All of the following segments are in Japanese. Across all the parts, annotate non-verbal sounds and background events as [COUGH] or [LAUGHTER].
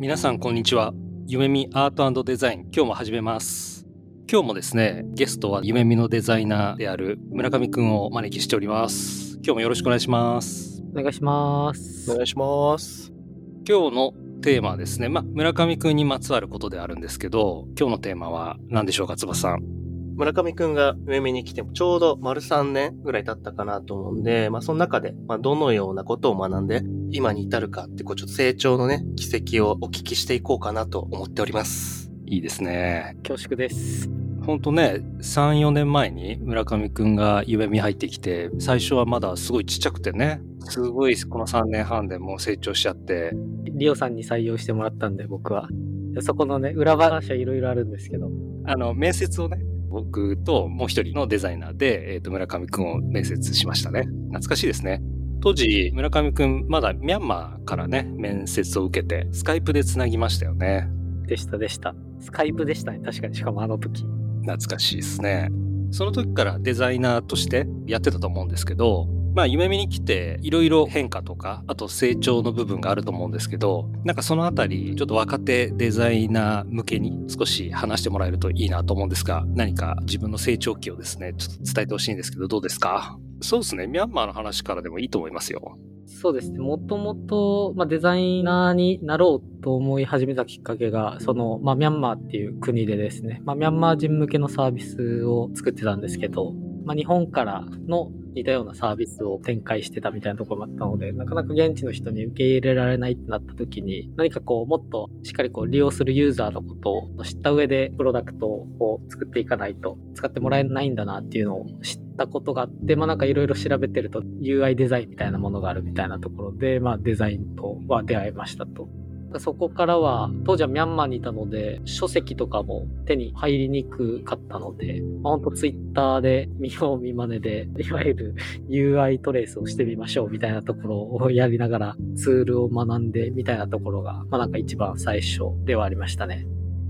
皆さんこんにちは。夢見アートデザイン今日も始めます。今日もですねゲストは夢見のデザイナーである村上くんをお招きしております。今日もよろしくお願いします。お願いします。お願いします。今日のテーマはですねまあ村上くんにまつわることであるんですけど今日のテーマは何でしょうか翼さん。村上くんが夢見に来てもちょうど丸3年ぐらい経ったかなと思うんで、まあその中で、まあどのようなことを学んで、今に至るかってこうちょっと成長のね、軌跡をお聞きしていこうかなと思っております。いいですね恐縮です。ほんとね34年前に村上くんが夢見入ってきて最初はまだすごいちっちゃくてねすごいこの3年半でもう成長しちゃってリオさんに採用してもらったんで、僕は。でそこのね、裏話はいろいろあるんですけど。あの面接をね僕ともう一人のデザイナーで、えー、と村上くんを面接しましたね懐かしいですね当時村上くんまだミャンマーからね面接を受けてスカイプでつなぎましたよねでしたでした。スカイプでしたね。確かに。しかもあの時。懐かしいですねその時からデザイナーとしてやってたと思うんですけどまあ夢見に来ていろいろ変化とかあと成長の部分があると思うんですけどなんかそのあたりちょっと若手デザイナー向けに少し話してもらえるといいなと思うんですが何か自分の成長期をですねちょっと伝えてほしいんですけどどうですか？そうですね。ミャンマーの話からでもいいと思いますよ。そうですね。もともと、まあ、デザイナーになろうと思い始めたきっかけが、その、まあ、ミャンマーっていう国でですね、まあ、ミャンマー人向けのサービスを作ってたんですけど、まあ、日本からの似たようなサービスを展開してたみたいなところもあったので、なかなか現地の人に受け入れられないってなった時に、何かこう、もっとしっかりこう、利用するユーザーのことを知った上で、プロダクトを作っていかないと、使ってもらえないんだなっていうのを知ってたことがあって、まあなんかいろいろ調べてると、UI デザインみたいなものがあるみたいなところで、まあデザインとは出会いましたと。そこからは、当時はミャンマーにいたので、書籍とかも手に入りにくかったので、まあ、ほんとツイッターで見よう見真似で、いわゆる UI トレースをしてみましょうみたいなところをやりながらツールを学んでみたいなところが、まあなんか一番最初ではありましたね。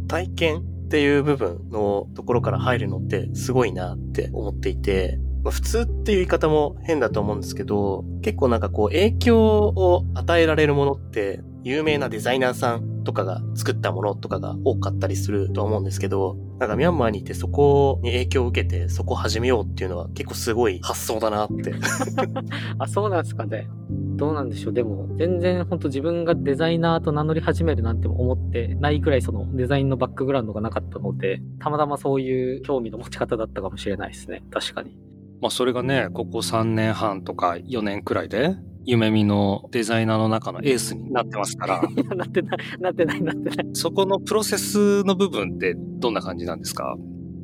体験？っていう部分のところから入るのってすごいなって思っていて、まあ、普通っていう言い方も変だと思うんですけど、結構なんかこう影響を与えられるものって有名なデザイナーさんとかが作ったものとかが多かったりすると思うんですけど、なんかミャンマーにいてそこに影響を受けてそこを始めようっていうのは結構すごい発想だなって。[LAUGHS] あ、そうなんですかね。どうなんでしょう。でも、全然本当自分がデザイナーと名乗り始めるなんても思ってないくらいそのデザインのバックグラウンドがなかったので、たまたまそういう興味の持ち方だったかもしれないですね。確かに。まあそれがねここ3年半とか4年くらいで夢見のデザイナーの中のエースになってますから [LAUGHS] なってない、なってない、なってない。そこのプロセスの部分ってどんな感じなんですか？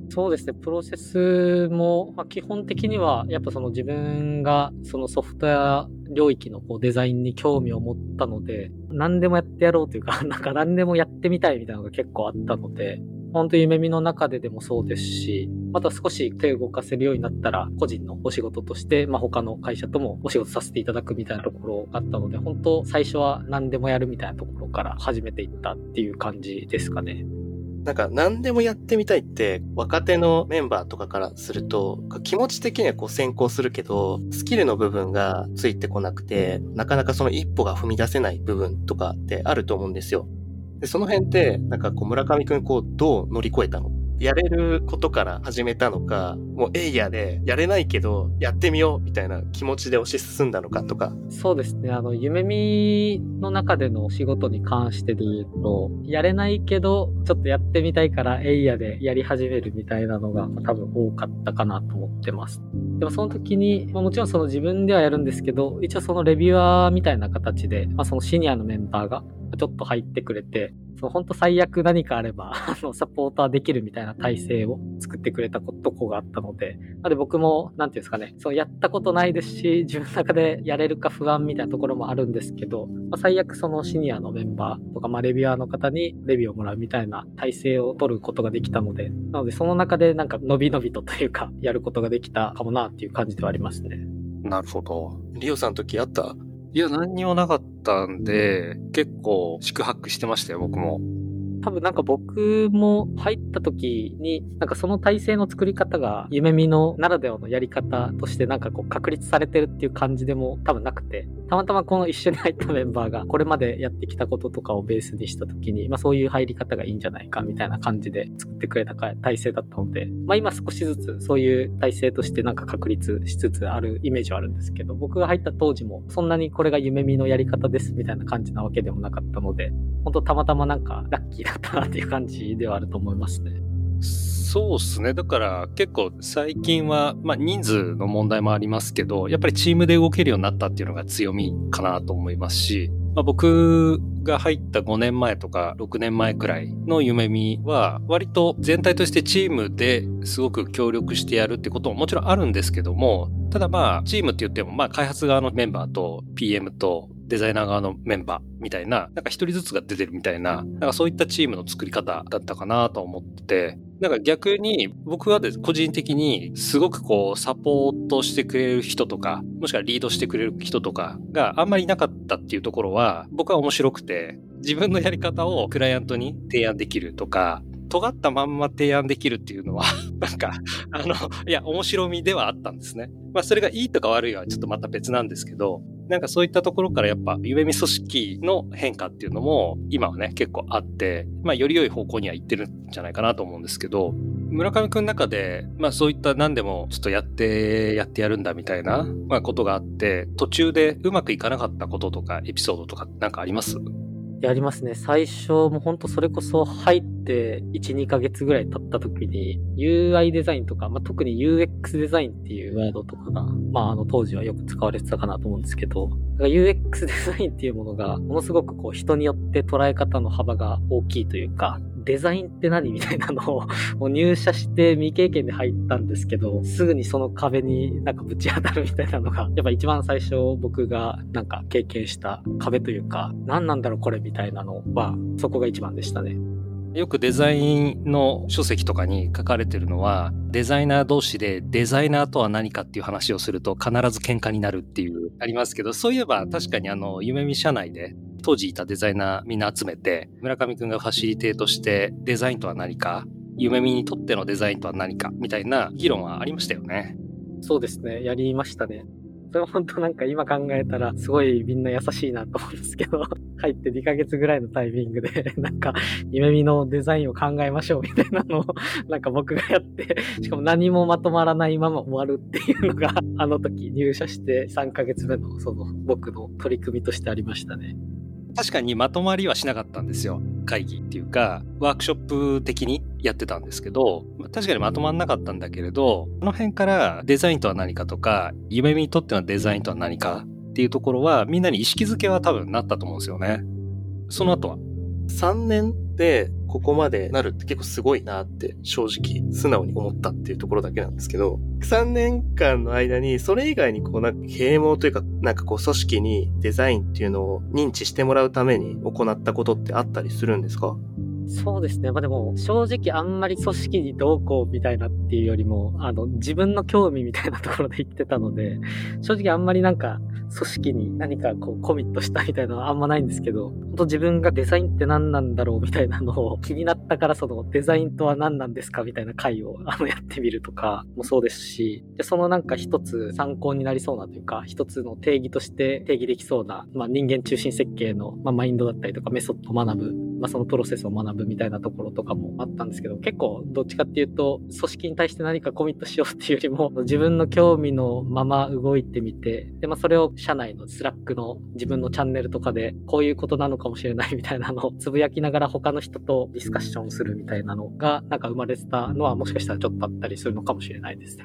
そうですね、プロセスも、まあ、基本的には、やっぱその自分がそのソフトウェア領域のこうデザインに興味を持ったので、何でもやってやろうというか、[LAUGHS] なんか何でもやってみたいみたいなのが結構あったので、本当夢見の中ででもそうですし、また少し手を動かせるようになったら、個人のお仕事として、まあ、他の会社ともお仕事させていただくみたいなところがあったので、本当最初は何でもやるみたいなところから始めていったっていう感じですかね。なんか何でもやってみたいって若手のメンバーとかからすると気持ち的にはこう先行するけどスキルの部分がついてこなくてなかなかその一歩が踏み出せない部分とかってあると思うんですよ。でその辺ってなんかこう村上くんこうどう乗り越えたの？やれることから始めたのか、もうエイヤーでやれないけどやってみようみたいな気持ちで推し進んだのかとか。そうですね。あの、夢見の中でのお仕事に関してで言うと、やれないけど、ちょっとやってみたいからエイヤでやり始めるみたいなのが多分多かったかなと思ってます。でもその時に、もちろんその自分ではやるんですけど、一応そのレビュアーみたいな形で、まあ、そのシニアのメンバーがちょっと入ってくれて、その本当最悪何かあれば、[LAUGHS] あの、サポーターできるみたいな体制を作ってくれたとこがあったので、なので僕も、なんていうんですかね、そうやったことないですし、自分の中でやれるか不安みたいなところもあるんですけど、まあ、最悪そのシニアのメンバーとか、まあ、レビュアーの方にレビューをもらうみたいな体制を取ることができたので、なのでその中でなんか伸び伸びとというか、やることができたかもなっていう感じではありますね。なるほど。リオさんの時あったいや、何にもなかったんで、結構宿泊してましたよ、僕も。多分なんか僕も入った時に、なんかその体制の作り方が夢見のならではのやり方としてなんかこう確立されてるっていう感じでも多分なくて、たまたまこの一緒に入ったメンバーがこれまでやってきたこととかをベースにした時に、まあそういう入り方がいいんじゃないかみたいな感じで作ってくれた体制だったので、まあ今少しずつそういう体制としてなんか確立しつつあるイメージはあるんですけど、僕が入った当時もそんなにこれが夢見のやり方ですみたいな感じなわけでもなかったので、本当たまたまなんかラッキーだったなっていう感じではあると思いますね。そうっすね。だから結構最近は、まあ人数の問題もありますけど、やっぱりチームで動けるようになったっていうのが強みかなと思いますし、まあ、僕が入った5年前とか6年前くらいの夢見は割と全体としてチームですごく協力してやるってことももちろんあるんですけども、ただまあチームって言ってもまあ開発側のメンバーと PM とデザイナー側のメンバーみたいな、なんか一人ずつが出てるみたいな、なんかそういったチームの作り方だったかなと思ってて、なんか逆に僕はで個人的にすごくこうサポートしてくれる人とか、もしくはリードしてくれる人とかがあんまりいなかったっていうところは僕は面白くて、自分のやり方をクライアントに提案できるとか、尖ったまんま提案できるっていうのは [LAUGHS] なんか、あの、いや、面白みではあったんですね。まあ、それがいいとか悪いはちょっとまた別なんですけど、なんかそういったところからやっぱ夢見組織の変化っていうのも今はね結構あって、まあより良い方向には行ってるんじゃないかなと思うんですけど、村上くんの中で、まあそういった何でもちょっとやって、やってやるんだみたいな、まあことがあって、途中でうまくいかなかったこととかエピソードとかなんかあります？やりますね。最初、もうほんとそれこそ入って1、2ヶ月ぐらい経った時に UI デザインとか、まあ、特に UX デザインっていうワードとかが、まああの当時はよく使われてたかなと思うんですけど、UX デザインっていうものがものすごくこう人によって捉え方の幅が大きいというか、デザインって何みたいなのを [LAUGHS] 入社して未経験で入ったんですけど、すぐにその壁になんかぶち当たるみたいなのが、やっぱ一番最初僕がなんか経験した壁というか、何なんだろうこれみたいなのは、そこが一番でしたね。よくデザインの書籍とかに書かれてるのは、デザイナー同士でデザイナーとは何かっていう話をすると必ず喧嘩になるっていうありますけど、そういえば確かにあの、夢見社内で当時いたデザイナーみんな集めて、村上くんがファシリテーとしてデザインとは何か、夢見にとってのデザインとは何かみたいな議論はありましたよね。そうですね。やりましたね。それは本当なんか今考えたらすごいみんな優しいなと思うんですけど、[LAUGHS] 入って2ヶ月ぐらいのタイミングで、[LAUGHS] なんか、夢見のデザインを考えましょうみたいなのを、[LAUGHS] なんか僕がやって、しかも何もまとまらないまま終わるっていうのが、あの時入社して3ヶ月目のその僕の取り組みとしてありましたね。確かにまとまりはしなかったんですよ。会議っていうか、ワークショップ的にやってたんですけど、確かにまとまんなかったんだけれど、この辺からデザインとは何かとか、夢見にとってのデザインとは何かっていうところは、みんなに意識づけは多分なったと思うんですよね。その後は ?3 年でここまでなるって結構すごいなって正直素直に思ったっていうところだけなんですけど、3年間の間にそれ以外にこうなんか啓蒙というかなんかこう組織にデザインっていうのを認知してもらうために行ったことってあったりするんですか？そうですね。まあでも、正直あんまり組織にどうこうみたいなっていうよりも、あの、自分の興味みたいなところで言ってたので、正直あんまりなんか、組織に何かこうコミットしたみたいなのはあんまないんですけど、本当自分がデザインって何なんだろうみたいなのを [LAUGHS] 気になったからそのデザインとは何なんですかみたいな回をあのやってみるとかもそうですし、そのなんか一つ参考になりそうなというか、一つの定義として定義できそうな、まあ、人間中心設計の、まあ、マインドだったりとかメソッドを学ぶまあ、そのプロセスを学ぶみたいなところとかもあったんですけど、結構どっちかっていうと、組織に対して何かコミットしようっていうよりも、[LAUGHS] 自分の興味のまま動いてみて、で、まあ、それを社内の Slack の自分のチャンネルとかで、こういうことなのかもしれないみたいなのをつぶやきながら他の人とディスカッションするみたいなのが、なんか生まれてたのはもしかしたらちょっとあったりするのかもしれないですね。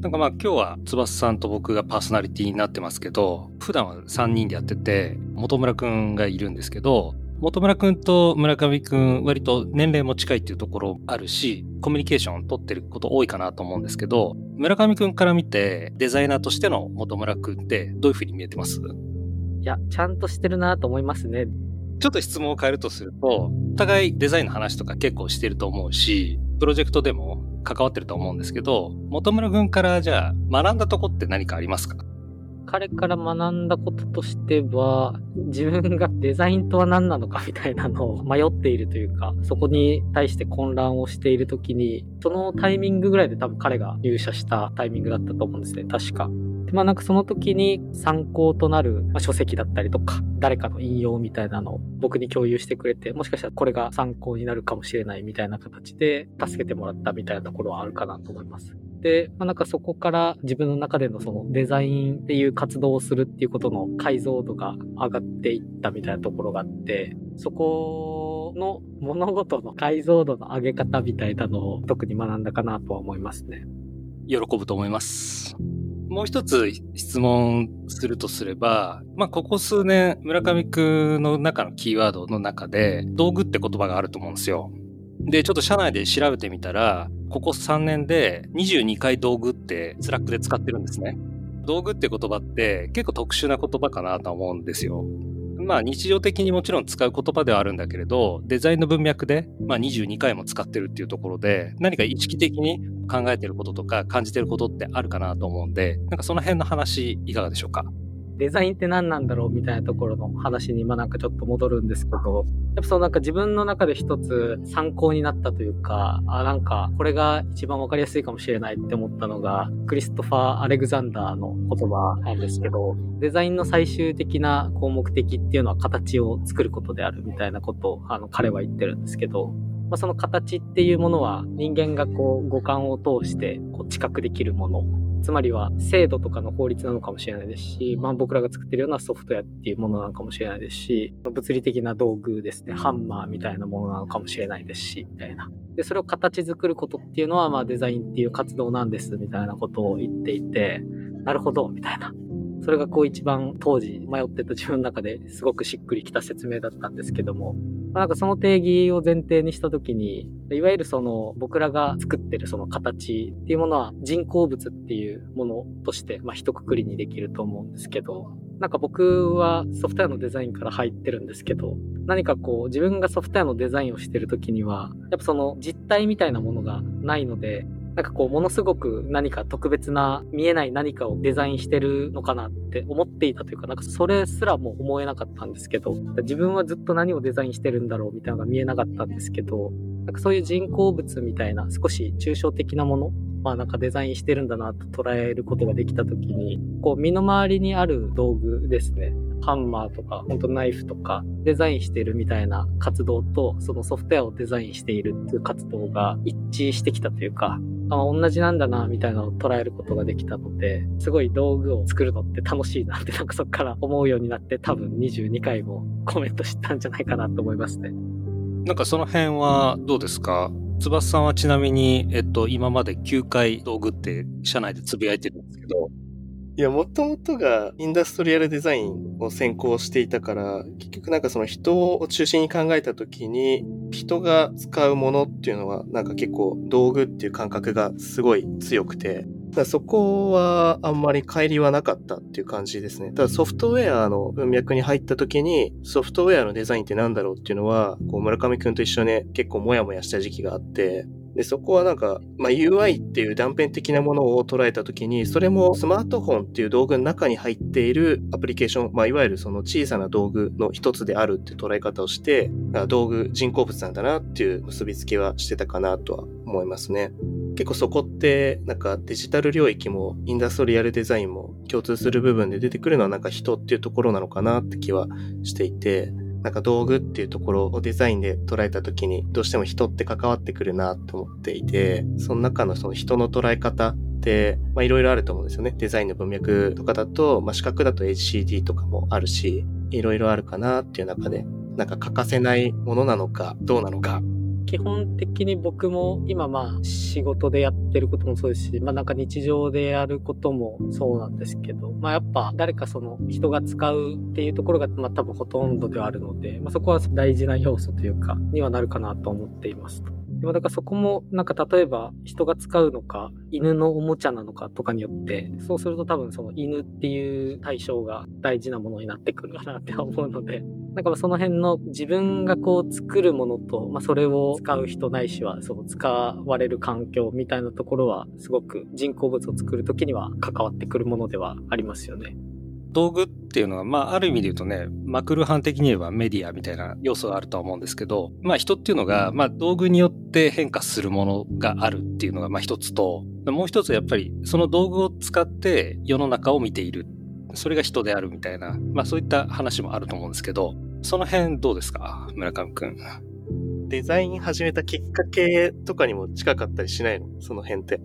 なんかまあ今日は翼さんと僕がパーソナリティになってますけど、普段は3人でやってて、本村くんがいるんですけど、本村くんと村上くん割と年齢も近いっていうところあるし、コミュニケーション取ってること多いかなと思うんですけど、村上くんから見てデザイナーとしての本村くんってどういうふうに見えてます？いや、ちゃんとしてるなと思いますね。ちょっと質問を変えるとすると、お互いデザインの話とか結構してると思うし、プロジェクトでも関わってると思うんですけど、本村くんからじゃあ学んだとこって何かありますか？彼から学んだこととしては、自分がデザインとは何なのかみたいなのを迷っているというか、そこに対して混乱をしている時に、そのタイミングぐらいで多分彼が入社したタイミングだったと思うんですね、確か。でまあなんかその時に参考となる、ま、書籍だったりとか、誰かの引用みたいなのを僕に共有してくれて、もしかしたらこれが参考になるかもしれないみたいな形で助けてもらったみたいなところはあるかなと思います。で、まあ、なんかそこから自分の中でのそのデザインっていう活動をするっていうことの解像度が上がっていったみたいなところがあって、そこの物事の解像度の上げ方みたいなのを特に学んだかなとは思いますね。喜ぶと思います。もう一つ質問するとすれば、まあ、ここ数年、村上くんの中のキーワードの中で、道具って言葉があると思うんですよ。で、ちょっと社内で調べてみたら、ここ3年で22回道具って Slack で使ってるんですね。道具って言葉って結構特殊な言葉かなと思うんですよ。まあ日常的にもちろん使う言葉ではあるんだけれど、デザインの文脈で、まあ、22回も使ってるっていうところで、何か意識的に考えてることとか感じてることってあるかなと思うんで、なんかその辺の話いかがでしょうか？デザインって何なんだろうみたいなところの話に、まあなんかちょっと戻るんですけど、やっぱそのなんか自分の中で一つ参考になったというか、あ、なんかこれが一番わかりやすいかもしれないって思ったのが、クリストファー・アレグザンダーの言葉なんですけど、デザインの最終的な項目的っていうのは形を作ることであるみたいなことを、あの、彼は言ってるんですけど、まあ、その形っていうものは人間がこう五感を通してこう知覚できるもの。つまりは制度とかの法律なのかもしれないですし、まあ僕らが作ってるようなソフトウェアっていうものなのかもしれないですし、物理的な道具ですね、ハンマーみたいなものなのかもしれないですし、みたいな。で、それを形作ることっていうのは、まあデザインっていう活動なんです、みたいなことを言っていて、なるほど、みたいな。それがこう一番当時迷ってた自分の中ですごくしっくりきた説明だったんですけども、なんかその定義を前提にした時に、いわゆるその僕らが作ってるその形っていうものは人工物っていうものとして、まあ一括りにできると思うんですけど、なんか僕はソフトウェアのデザインから入ってるんですけど、何かこう自分がソフトウェアのデザインをしてる時には、やっぱその実体みたいなものがないので、なんかこう、ものすごく何か特別な見えない何かをデザインしてるのかなって思っていたというか、なんかそれすらも思えなかったんですけど、自分はずっと何をデザインしてるんだろうみたいなのが見えなかったんですけど、なんかそういう人工物みたいな少し抽象的なものまあなんかデザインしてるんだなと捉えることができたときに、こう身の回りにある道具ですね。ハンマーとか、本当ナイフとか、デザインしてるみたいな活動と、そのソフトウェアをデザインしているっていう活動が一致してきたというか、あ同じなんだな、みたいなのを捉えることができたので、すごい道具を作るのって楽しいなって、[LAUGHS] なんかそこから思うようになって、多分22回もコメントしたんじゃないかなと思いますね。なんかその辺はどうですか？翼さんはちなみに、えっと、今まで9回道具って社内でつぶやいてるんですけど、いや、もともとがインダストリアルデザインを専攻していたから、結局なんかその人を中心に考えたときに、人が使うものっていうのは、なんか結構道具っていう感覚がすごい強くて、だそこはあんまり乖離はなかったっていう感じですね。ただソフトウェアの文脈に入った時に、ソフトウェアのデザインって何だろうっていうのは、こう村上くんと一緒に結構モヤモヤした時期があって、で、そこはなんか、まあ、UI っていう断片的なものを捉えたときに、それもスマートフォンっていう道具の中に入っているアプリケーション、まあ、いわゆるその小さな道具の一つであるって捉え方をして、道具、人工物なんだなっていう結びつけはしてたかなとは思いますね。結構そこって、なんかデジタル領域もインダストリアルデザインも共通する部分で出てくるのはなんか人っていうところなのかなって気はしていて、なんか道具っていうところをデザインで捉えた時にどうしても人って関わってくるなと思っていて、その中のその人の捉え方って、まあいろいろあると思うんですよね。デザインの文脈とかだと、まあ視覚だと HCD とかもあるし、いろいろあるかなっていう中で、なんか欠かせないものなのかどうなのか基本的に僕も今まあ仕事でやってることもそうですし、まあなんか日常でやることもそうなんですけど、まあやっぱ誰かその人が使うっていうところがまあ多分ほとんどではあるので、まあそこは大事な要素というかにはなるかなと思っていますと。でもだからそこもなんか例えば人が使うのか犬のおもちゃなのかとかによってそうすると多分その犬っていう対象が大事なものになってくるかなって思うのでなんかその辺の自分がこう作るものと、まあ、それを使う人ないしはその使われる環境みたいなところはすごく人工物を作るときには関わってくるものではありますよね。道具っていうのは、まあ、ある意味で言うとね、マクルハン的に言えばメディアみたいな要素があるとは思うんですけど、まあ、人っていうのが、まあ、道具によって変化するものがあるっていうのが、まあ、一つと、もう一つやっぱり、その道具を使って世の中を見ている。それが人であるみたいな、まあ、そういった話もあると思うんですけど、その辺どうですか？村上くん。デザイン始めたきっかけとかにも近かったりしないの？その辺って。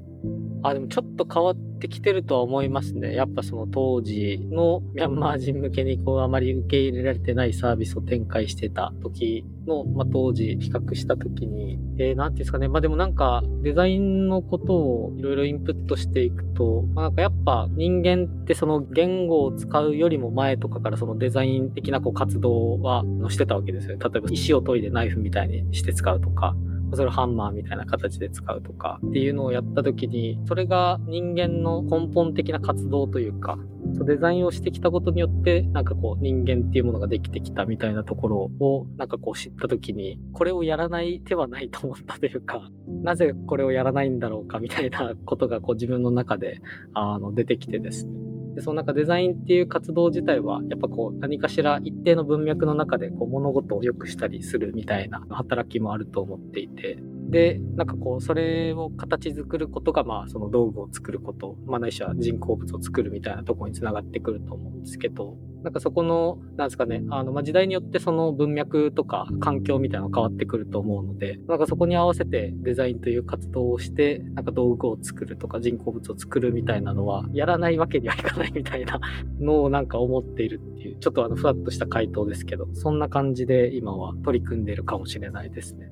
あ、でもちょっと変わってきてるとは思いますね。やっぱその当時のミャンマー人向けにこうあまり受け入れられてないサービスを展開してた時の、まあ、当時比較した時に、えー、なんていうんですかね。まあでもなんかデザインのことをいろいろインプットしていくと、まあ、なんかやっぱ人間ってその言語を使うよりも前とかからそのデザイン的なこう活動はしてたわけですよね。例えば石を研いでナイフみたいにして使うとか。それをハンマーみたいな形で使うとかっていうのをやった時に、それが人間の根本的な活動というか、デザインをしてきたことによって、なんかこう人間っていうものができてきたみたいなところを、なんかこう知った時に、これをやらない手はないと思ったというか、[LAUGHS] なぜこれをやらないんだろうかみたいなことがこう自分の中で、あの、出てきてですね。で、その中デザインっていう活動自体は、やっぱこう何かしら一定の文脈の中でこう物事を良くしたりするみたいな働きもあると思っていて、で、なんかこう、それを形作ることが、まあ、その道具を作ること、まあ、ないしは人工物を作るみたいなところにつながってくると思うんですけど、なんかそこの、なんですかね、あの、まあ、時代によってその文脈とか環境みたいなの変わってくると思うので、なんかそこに合わせてデザインという活動をして、なんか道具を作るとか人工物を作るみたいなのは、やらないわけにはいかないみたいなのをなんか思っているっていう、ちょっとあの、ふわっとした回答ですけど、そんな感じで今は取り組んでいるかもしれないですね。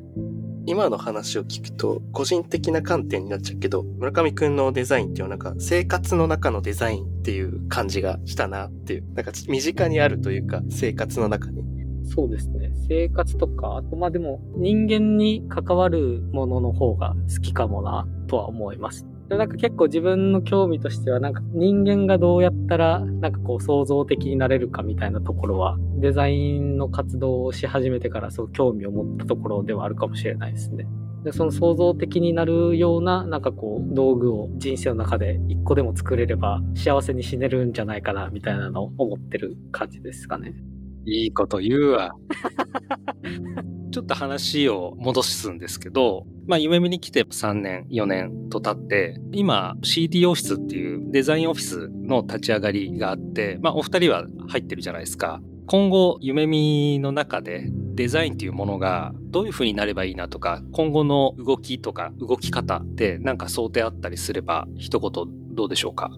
今の話を聞くと、個人的な観点になっちゃうけど、村上くんのデザインっていうのはなんか生活の中のデザインっていう感じがしたなっていう、なんか身近にあるというか、生活の中に。そうですね。生活とか、あとまあでも人間に関わるものの方が好きかもなとは思います。でなんか結構自分の興味としては、なんか人間がどうやったら、なんかこう創造的になれるかみたいなところは、デザインの活動をし始めてからそう興味を持ったところではあるかもしれないですね。でその創造的になるような、なんかこう、道具を人生の中で一個でも作れれば幸せに死ねるんじゃないかな、みたいなのを思ってる感じですかね。いいこと言うわ。[LAUGHS] ちょっと話を戻すんですけど、まあ、夢見に来て3年、4年と経って、今 CD オフィスっていうデザインオフィスの立ち上がりがあって、まあ、お二人は入ってるじゃないですか。今後、夢見の中でデザインっていうものがどういう風になればいいなとか、今後の動きとか動き方ってなんか想定あったりすれば、一言どうでしょうか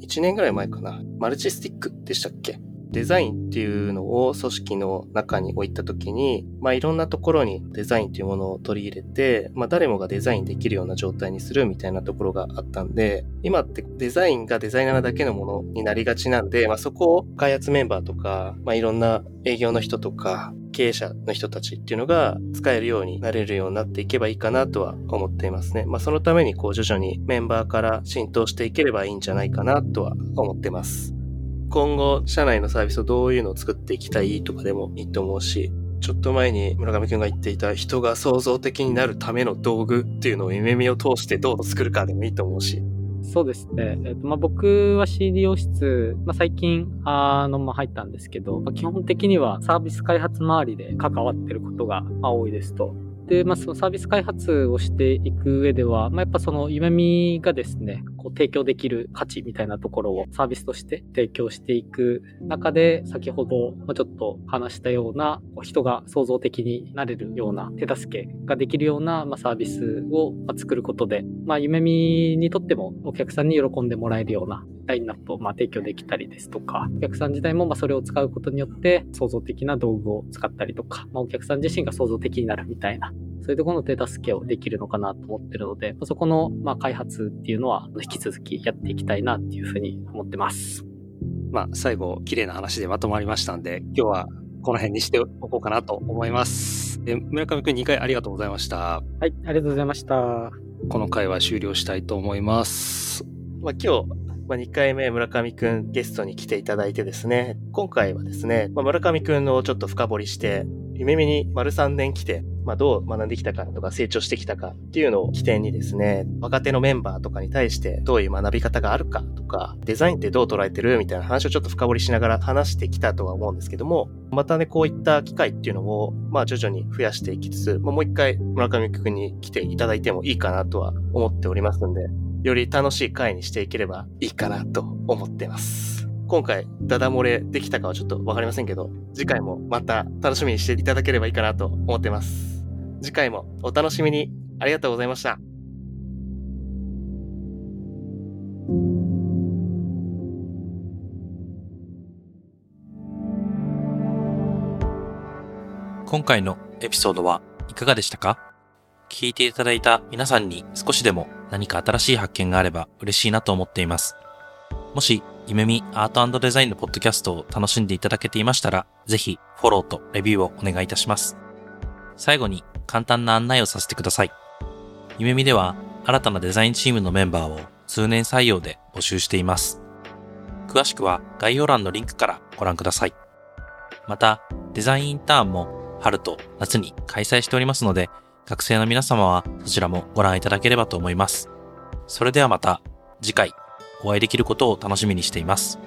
?1 年ぐらい前かな。マルチスティックでしたっけ？デザインっていうのを組織の中に置いたときに、まあいろんなところにデザインっていうものを取り入れて、まあ誰もがデザインできるような状態にするみたいなところがあったんで、今ってデザインがデザイナーだけのものになりがちなんで、まあそこを開発メンバーとか、まあいろんな営業の人とか、経営者の人たちっていうのが使えるようになれるようになっていけばいいかなとは思っていますね。まあそのためにこう徐々にメンバーから浸透していければいいんじゃないかなとは思ってます。今後、社内のサービスをどういうのを作っていきたいとかでもいいと思うし、ちょっと前に村上くんが言っていた人が創造的になるための道具っていうのを夢見を通してどう作るかでもいいと思うし。そうですね。えっとまあ、僕は CDO 室、まあ、最近あの、まあ、入ったんですけど、まあ、基本的にはサービス開発周りで関わってることが、多いですと。で、まあ、そのサービス開発をしていく上では、まあ、やっぱその夢見がですね、こう提供できる価値みたいなところをサービスとして提供していく中で、先ほどちょっと話したような、人が創造的になれるような手助けができるような、ま、サービスを作ることで、まあ、夢見にとってもお客さんに喜んでもらえるようなラインナップをま提供できたりですとか、お客さん自体もまそれを使うことによって創造的な道具を使ったりとか、まあ、お客さん自身が創造的になるみたいなそういうところの手助けをできるのかなと思ってるので、そこの、まあ、開発っていうのは引き続きやっていきたいなっていうふうに思ってます。まあ、最後、綺麗な話でまとまりましたんで、今日はこの辺にしておこうかなと思います。で村上くん2回ありがとうございました。はい、ありがとうございました。この回は終了したいと思います。まあ、今日、まあ、2回目村上くんゲストに来ていただいてですね、今回はですね、まあ、村上くんのちょっと深掘りして、夢見に丸3年来て、まあ、どう学んできたかとか成長してきたかっていうのを起点にですね、若手のメンバーとかに対してどういう学び方があるかとか、デザインってどう捉えてるみたいな話をちょっと深掘りしながら話してきたとは思うんですけども、またね、こういった機会っていうのを、まあ徐々に増やしていきつつ、まあ、もう一回村上くんに来ていただいてもいいかなとは思っておりますんで、より楽しい回にしていければいいかなと思ってます。今回、ダダ漏れできたかはちょっとわかりませんけど、次回もまた楽しみにしていただければいいかなと思ってます。次回もお楽しみに。ありがとうございました。今回のエピソードはいかがでしたか？聞いていただいた皆さんに少しでも何か新しい発見があれば嬉しいなと思っています。もし、夢見アートデザインのポッドキャストを楽しんでいただけていましたら、ぜひフォローとレビューをお願いいたします。最後に簡単な案内をさせてください。夢見では新たなデザインチームのメンバーを通年採用で募集しています。詳しくは概要欄のリンクからご覧ください。また、デザインインターンも春と夏に開催しておりますので、学生の皆様はそちらもご覧いただければと思います。それではまた次回お会いできることを楽しみにしています。